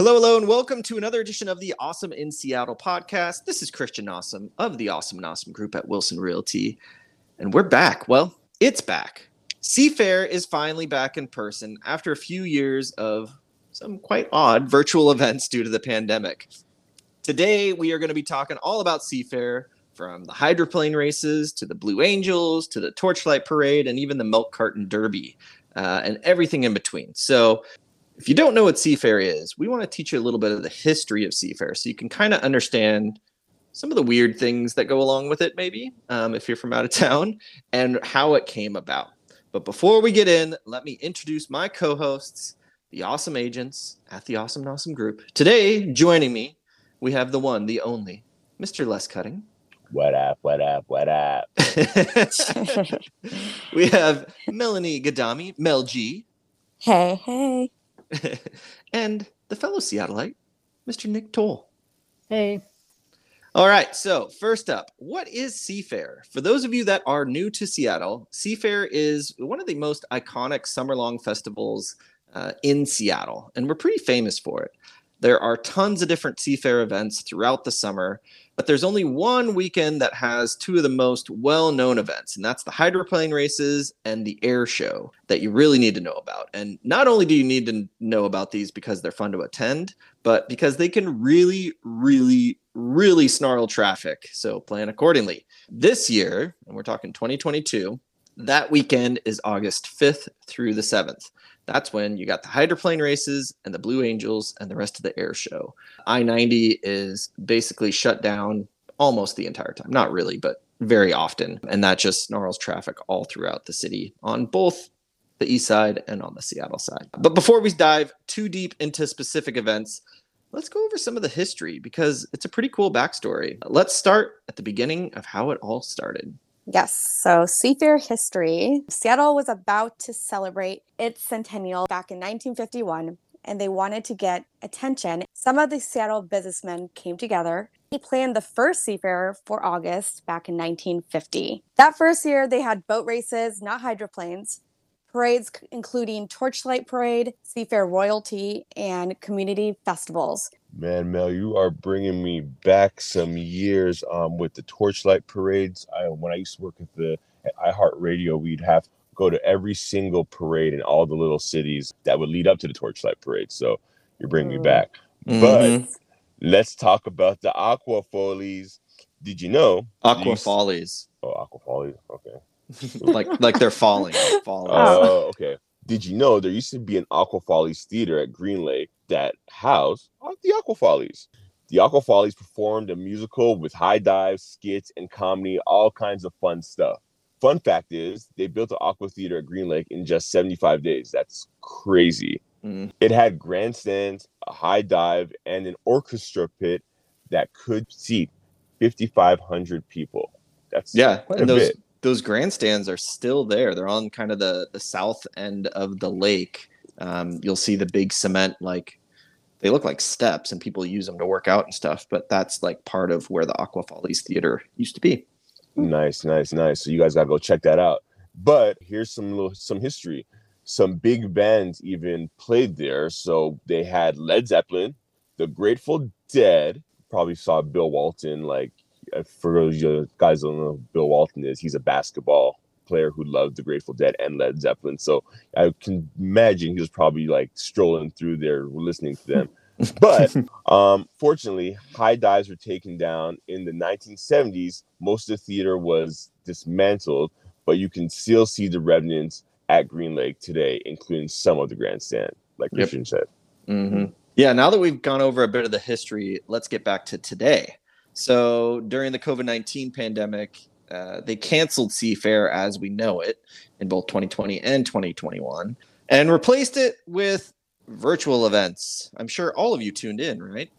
Hello, hello, and welcome to another edition of the Awesome in Seattle podcast. This is Christian Awesome of the Awesome and Awesome Group at Wilson Realty, and we're back. Well, it's back. Seafair is finally back in person after a few years of some quite odd virtual events due to the pandemic. Today, we are going to be talking all about Seafair, from the hydroplane races to the Blue Angels to the Torchlight Parade and even the Milk Carton Derby uh, and everything in between. So, if you don't know what Seafair is, we want to teach you a little bit of the history of Seafair so you can kind of understand some of the weird things that go along with it, maybe, um, if you're from out of town, and how it came about. But before we get in, let me introduce my co hosts, the awesome agents at the Awesome and Awesome Group. Today, joining me, we have the one, the only, Mr. Les Cutting. What up? What up? What up? we have Melanie Gadami, Mel G. Hey, hey. and the fellow Seattleite, Mr. Nick Toll. Hey. All right. So, first up, what is Seafair? For those of you that are new to Seattle, Seafair is one of the most iconic summer long festivals uh, in Seattle, and we're pretty famous for it. There are tons of different Seafair events throughout the summer, but there's only one weekend that has two of the most well known events, and that's the hydroplane races and the air show that you really need to know about. And not only do you need to know about these because they're fun to attend, but because they can really, really, really snarl traffic. So plan accordingly. This year, and we're talking 2022, that weekend is August 5th through the 7th. That's when you got the hydroplane races and the Blue Angels and the rest of the air show. I 90 is basically shut down almost the entire time. Not really, but very often. And that just snarls traffic all throughout the city on both the east side and on the Seattle side. But before we dive too deep into specific events, let's go over some of the history because it's a pretty cool backstory. Let's start at the beginning of how it all started. Yes. So, Seafair history Seattle was about to celebrate its centennial back in 1951, and they wanted to get attention. Some of the Seattle businessmen came together. They planned the first Seafair for August back in 1950. That first year, they had boat races, not hydroplanes, parades including Torchlight Parade, Seafair Royalty, and community festivals. Man, Mel, you are bringing me back some years um, with the torchlight parades. I, when I used to work at the at iHeartRadio, we'd have go to every single parade in all the little cities that would lead up to the torchlight parade. So you're bringing mm. me back. Mm-hmm. But let's talk about the Aqua Follies. Did you know? Aqua Follies. Oh, Aqua Follies. Okay. Like like they're falling. falling. Oh, okay. Did you know there used to be an Aqua Follies theater at Green Lake that housed the Aqua Follies? The Aqua Follies performed a musical with high dives, skits, and comedy, all kinds of fun stuff. Fun fact is, they built the Aqua Theater at Green Lake in just 75 days. That's crazy. Mm. It had grandstands, a high dive, and an orchestra pit that could seat 5,500 people. That's yeah, and those bit those grandstands are still there. They're on kind of the the south end of the lake. Um, you'll see the big cement like they look like steps, and people use them to work out and stuff. But that's like part of where the Aqua Follies Theater used to be. Nice, nice, nice. So you guys gotta go check that out. But here's some little some history. Some big bands even played there. So they had Led Zeppelin, the Grateful Dead. Probably saw Bill Walton like for those guys don't know Bill Walton is, he's a basketball player who loved the Grateful Dead and Led Zeppelin. So I can imagine he was probably like strolling through there listening to them. but um, fortunately, high dives were taken down in the 1970s. Most of the theater was dismantled, but you can still see the remnants at Green Lake today, including some of the grandstand, like yep. Christian said. Mm-hmm. Yeah, now that we've gone over a bit of the history, let's get back to today. So during the COVID 19 pandemic, uh, they canceled Seafair as we know it in both 2020 and 2021 and replaced it with virtual events. I'm sure all of you tuned in, right?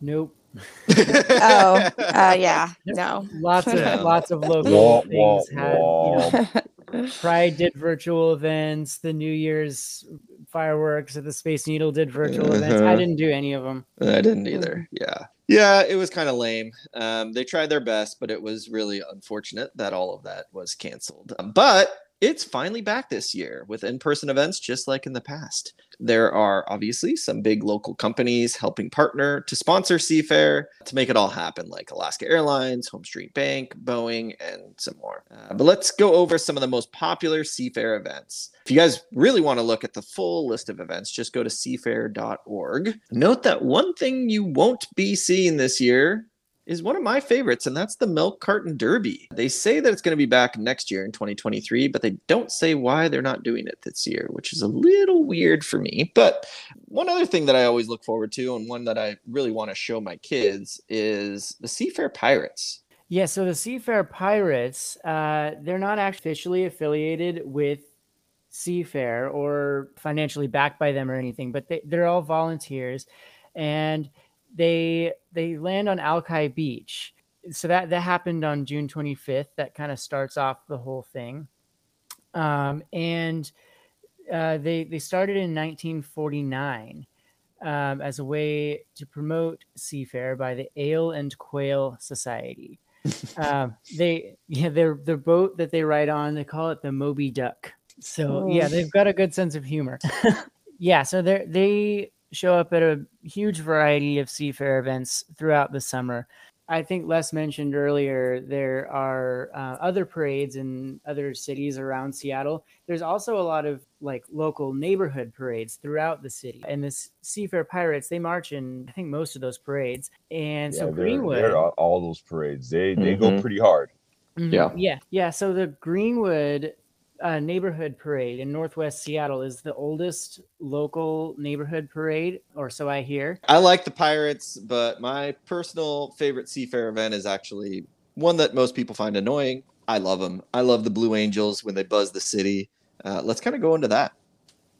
Nope. oh, uh, yeah, no. Lots of lots of local wah, things wah, had. Wah. You know, Pride did virtual events. The New Year's fireworks at the Space Needle did virtual uh-huh. events. I didn't do any of them. I didn't either. Yeah. Yeah, it was kind of lame. Um, they tried their best, but it was really unfortunate that all of that was canceled. Um, but it's finally back this year with in person events just like in the past. There are obviously some big local companies helping partner to sponsor Seafair to make it all happen, like Alaska Airlines, Home Street Bank, Boeing, and some more. Uh, but let's go over some of the most popular Seafair events. If you guys really want to look at the full list of events, just go to seafair.org. Note that one thing you won't be seeing this year is one of my favorites, and that's the Milk Carton Derby. They say that it's going to be back next year in 2023, but they don't say why they're not doing it this year, which is a little weird for me. But one other thing that I always look forward to, and one that I really want to show my kids, is the Seafair Pirates. Yeah, so the Seafair Pirates, uh, they're not officially affiliated with Seafair or financially backed by them or anything, but they, they're all volunteers. And they they land on Alki Beach. So that that happened on June 25th. That kind of starts off the whole thing. Um, and uh, they they started in 1949 um, as a way to promote Seafair by the Ale and Quail Society. um, they yeah their their boat that they ride on they call it the Moby Duck. So oh. yeah, they've got a good sense of humor. yeah, so they they show up at a huge variety of seafair events throughout the summer. I think Les mentioned earlier there are uh, other parades in other cities around Seattle. There's also a lot of like local neighborhood parades throughout the city. And this Seafair Pirates, they march in I think most of those parades. And yeah, so they're, Greenwood, they're all, all, those parades, they they mm-hmm. go pretty hard. Mm-hmm. Yeah, yeah, yeah. So the Greenwood uh, neighborhood parade in Northwest Seattle is the oldest local neighborhood parade, or so I hear. I like the Pirates, but my personal favorite Seafair event is actually one that most people find annoying. I love them. I love the Blue Angels when they buzz the city. Uh, let's kind of go into that.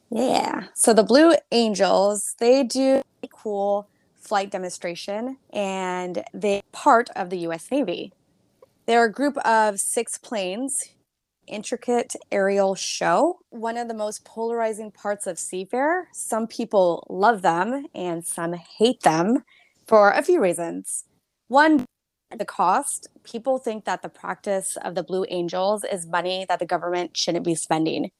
Yeah. So the Blue Angels, they do a cool flight demonstration, and they're part of the U.S. Navy. They're a group of six planes intricate aerial show. One of the most polarizing parts of Seafair. Some people love them and some hate them for a few reasons. One, the cost. People think that the practice of the Blue Angels is money that the government shouldn't be spending.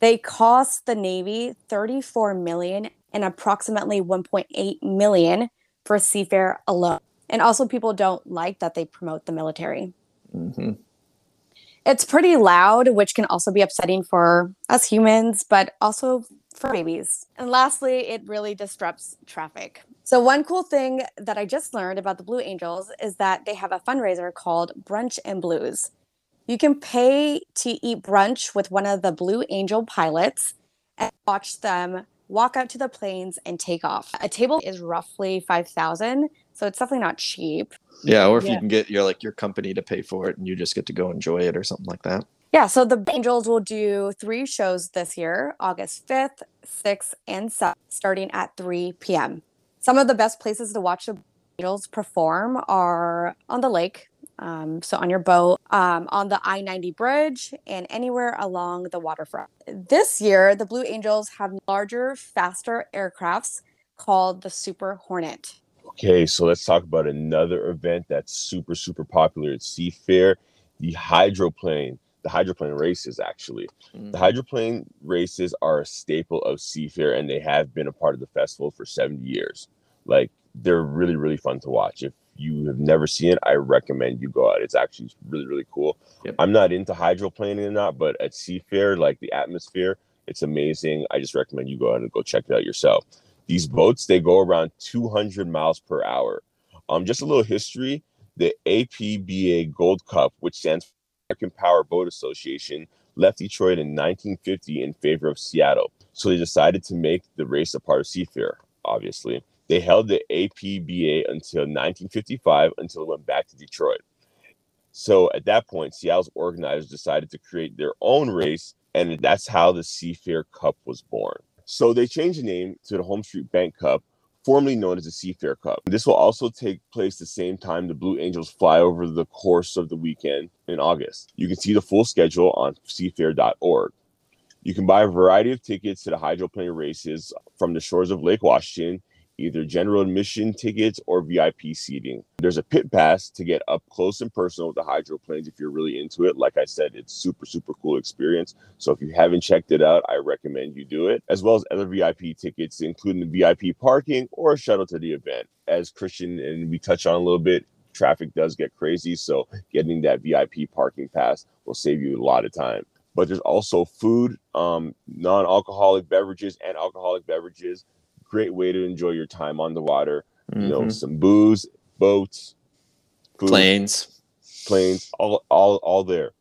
They cost the Navy 34 million and approximately 1.8 million for Seafair alone. And also, people don't like that they promote the military. Mm-hmm. It's pretty loud, which can also be upsetting for us humans, but also for babies. And lastly, it really disrupts traffic. So, one cool thing that I just learned about the Blue Angels is that they have a fundraiser called Brunch and Blues. You can pay to eat brunch with one of the Blue Angel pilots and watch them walk out to the planes and take off. A table is roughly 5000 so it's definitely not cheap. Yeah, or if yeah. you can get your like your company to pay for it and you just get to go enjoy it or something like that. Yeah, so the Angels will do three shows this year, August 5th, 6th, and 7th, starting at 3 p.m. Some of the best places to watch the Angels perform are on the lake, um, so on your boat, um, on the I 90 bridge, and anywhere along the waterfront. This year, the Blue Angels have larger, faster aircrafts called the Super Hornet. Okay, so let's talk about another event that's super, super popular at Seafair, the hydroplane, the hydroplane races, actually. Mm. The hydroplane races are a staple of Seafair, and they have been a part of the festival for 70 years. Like, they're really, really fun to watch. If you have never seen it, I recommend you go out. It's actually really, really cool. Yep. I'm not into hydroplaning or not, but at Seafair, like the atmosphere, it's amazing. I just recommend you go out and go check it out yourself. These boats they go around 200 miles per hour. Um, just a little history: the APBA Gold Cup, which stands for American Power Boat Association, left Detroit in 1950 in favor of Seattle. So they decided to make the race a part of Seafair. Obviously, they held the APBA until 1955 until it went back to Detroit. So at that point, Seattle's organizers decided to create their own race, and that's how the Seafair Cup was born. So they changed the name to the Home Street Bank Cup, formerly known as the Seafair Cup. This will also take place the same time the Blue Angels fly over the course of the weekend in August. You can see the full schedule on seafair.org. You can buy a variety of tickets to the hydroplane races from the shores of Lake Washington, either general admission tickets or VIP seating. There's a pit pass to get up close and personal with the hydroplanes if you're really into it. Like I said, it's super, super cool experience. So if you haven't checked it out, I recommend you do it, as well as other VIP tickets, including the VIP parking or a shuttle to the event. As Christian and we touch on a little bit, traffic does get crazy. So getting that VIP parking pass will save you a lot of time. But there's also food, um, non-alcoholic beverages and alcoholic beverages great way to enjoy your time on the water. Mm-hmm. You know, mm-hmm. some booze, boats, food, planes, planes, all all all there.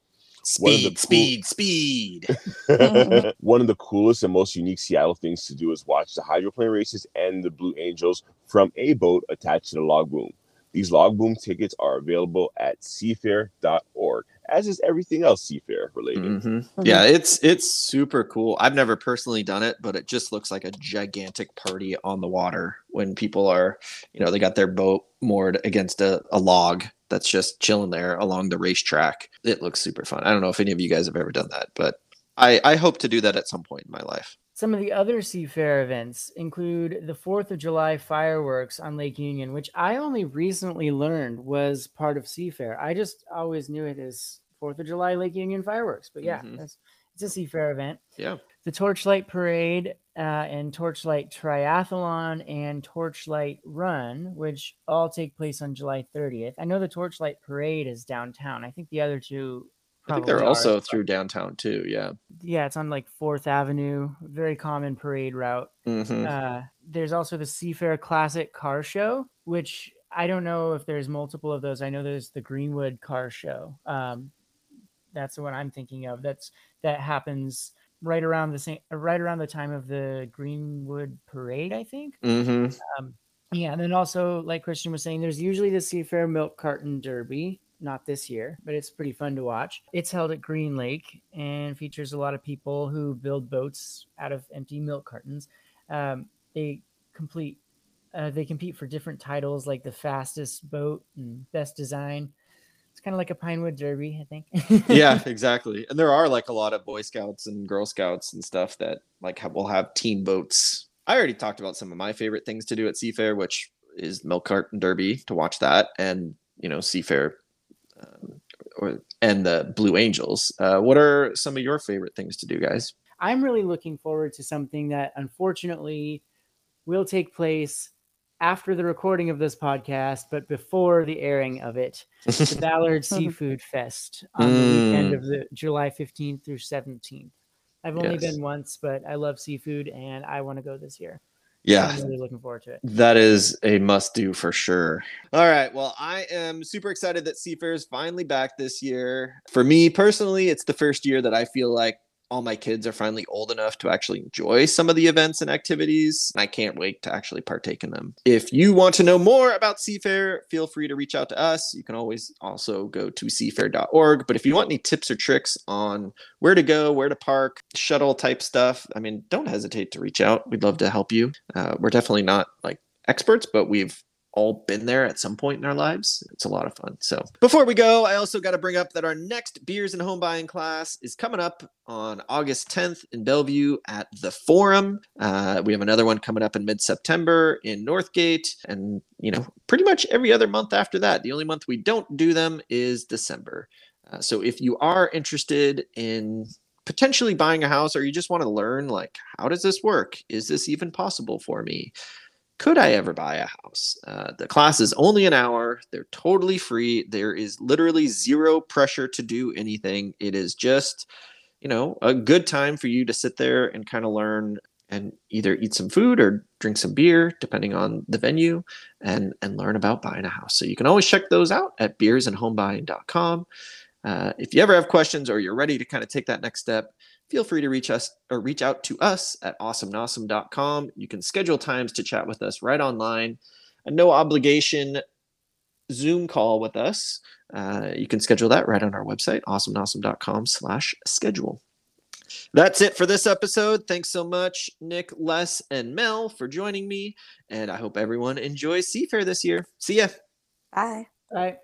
Speed, cool- speed, speed. One of the coolest and most unique Seattle things to do is watch the hydroplane races and the Blue Angels from a boat attached to the log boom. These log boom tickets are available at seafair.org as is everything else seafair related. Mm-hmm. Mm-hmm. Yeah, it's it's super cool. I've never personally done it, but it just looks like a gigantic party on the water when people are, you know, they got their boat moored against a, a log that's just chilling there along the racetrack. It looks super fun. I don't know if any of you guys have ever done that, but I, I hope to do that at some point in my life. Some of the other Seafair events include the 4th of July fireworks on Lake Union, which I only recently learned was part of Seafair. I just always knew it as 4th of July Lake Union fireworks. But yeah, mm-hmm. it's a Seafair event. Yeah. The Torchlight Parade uh, and Torchlight Triathlon and Torchlight Run, which all take place on July 30th. I know the Torchlight Parade is downtown. I think the other two I think they're also through downtown too. Yeah. Yeah, it's on like Fourth Avenue, very common parade route. Mm-hmm. Uh, there's also the Seafair Classic Car Show, which I don't know if there's multiple of those. I know there's the Greenwood Car Show. Um, that's the one I'm thinking of. That's that happens right around the same, right around the time of the Greenwood Parade, I think. Mm-hmm. Um, yeah, and then also, like Christian was saying, there's usually the Seafair Milk Carton Derby not this year, but it's pretty fun to watch. It's held at Green Lake and features a lot of people who build boats out of empty milk cartons. Um, they complete, uh, they compete for different titles like the fastest boat and best design. It's kind of like a Pinewood Derby, I think. yeah, exactly. And there are like a lot of Boy Scouts and Girl Scouts and stuff that like have, will have team boats. I already talked about some of my favorite things to do at Seafair, which is milk carton derby to watch that, and you know Seafair or and the Blue Angels. Uh, what are some of your favorite things to do, guys? I'm really looking forward to something that unfortunately will take place after the recording of this podcast, but before the airing of it, the Ballard Seafood Fest on mm. the weekend of the July 15th through 17th. I've only yes. been once, but I love seafood and I want to go this year yeah. I'm really looking forward to it. That is a must do for sure. All right well i am super excited that seafair is finally back this year. For me personally it's the first year that i feel like all my kids are finally old enough to actually enjoy some of the events and activities. And I can't wait to actually partake in them. If you want to know more about Seafair, feel free to reach out to us. You can always also go to seafair.org. But if you want any tips or tricks on where to go, where to park, shuttle type stuff, I mean, don't hesitate to reach out. We'd love to help you. Uh, we're definitely not like experts, but we've all been there at some point in our lives. It's a lot of fun. So before we go, I also got to bring up that our next beers and home buying class is coming up on August 10th in Bellevue at the Forum. Uh, we have another one coming up in mid September in Northgate, and you know, pretty much every other month after that. The only month we don't do them is December. Uh, so if you are interested in potentially buying a house or you just want to learn like how does this work is this even possible for me could I ever buy a house? Uh, the class is only an hour. They're totally free. There is literally zero pressure to do anything. It is just, you know, a good time for you to sit there and kind of learn and either eat some food or drink some beer, depending on the venue, and and learn about buying a house. So you can always check those out at beersandhomebuying.com. Uh, if you ever have questions or you're ready to kind of take that next step, feel free to reach us or reach out to us at awesomenosome.com. You can schedule times to chat with us right online. A no obligation Zoom call with us. Uh, you can schedule that right on our website, awesomenosome.com slash schedule. That's it for this episode. Thanks so much, Nick, Les, and Mel for joining me. And I hope everyone enjoys Seafair this year. See ya. Bye. Bye.